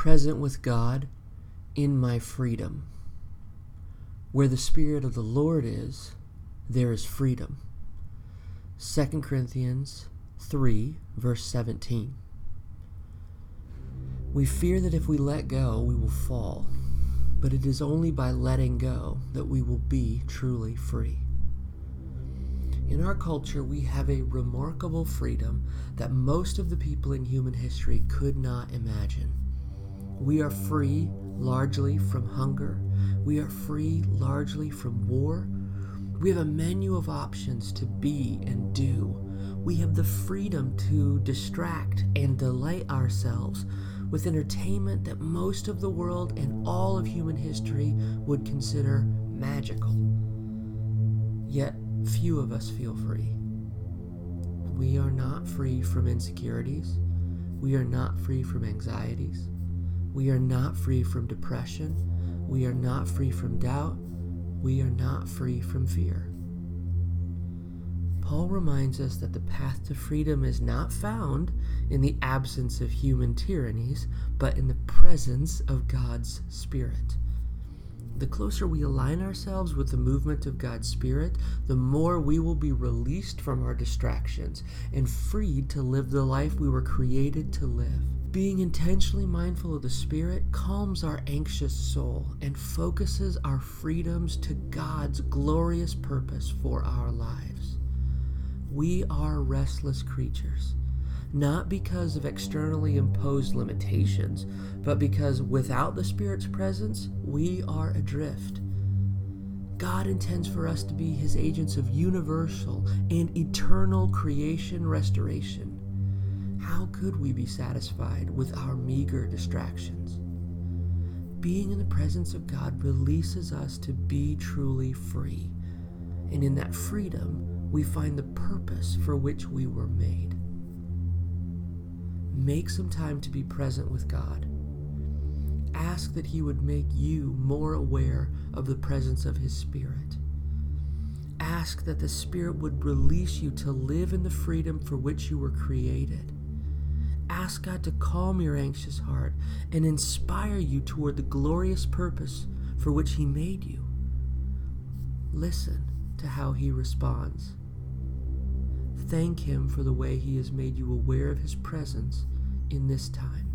present with God in my freedom. Where the Spirit of the Lord is, there is freedom. 2 Corinthians 3, verse 17. We fear that if we let go, we will fall, but it is only by letting go that we will be truly free. In our culture, we have a remarkable freedom that most of the people in human history could not imagine. We are free largely from hunger. We are free largely from war. We have a menu of options to be and do. We have the freedom to distract and delight ourselves with entertainment that most of the world and all of human history would consider magical. Yet, few of us feel free. We are not free from insecurities. We are not free from anxieties. We are not free from depression. We are not free from doubt. We are not free from fear. Paul reminds us that the path to freedom is not found in the absence of human tyrannies, but in the presence of God's Spirit. The closer we align ourselves with the movement of God's Spirit, the more we will be released from our distractions and freed to live the life we were created to live. Being intentionally mindful of the Spirit calms our anxious soul and focuses our freedoms to God's glorious purpose for our lives. We are restless creatures, not because of externally imposed limitations, but because without the Spirit's presence, we are adrift. God intends for us to be His agents of universal and eternal creation restoration how could we be satisfied with our meager distractions? Being in the presence of God releases us to be truly free. And in that freedom, we find the purpose for which we were made. Make some time to be present with God. Ask that He would make you more aware of the presence of His Spirit. Ask that the Spirit would release you to live in the freedom for which you were created ask God to calm your anxious heart and inspire you toward the glorious purpose for which He made you. Listen to how He responds. Thank Him for the way He has made you aware of His presence in this time.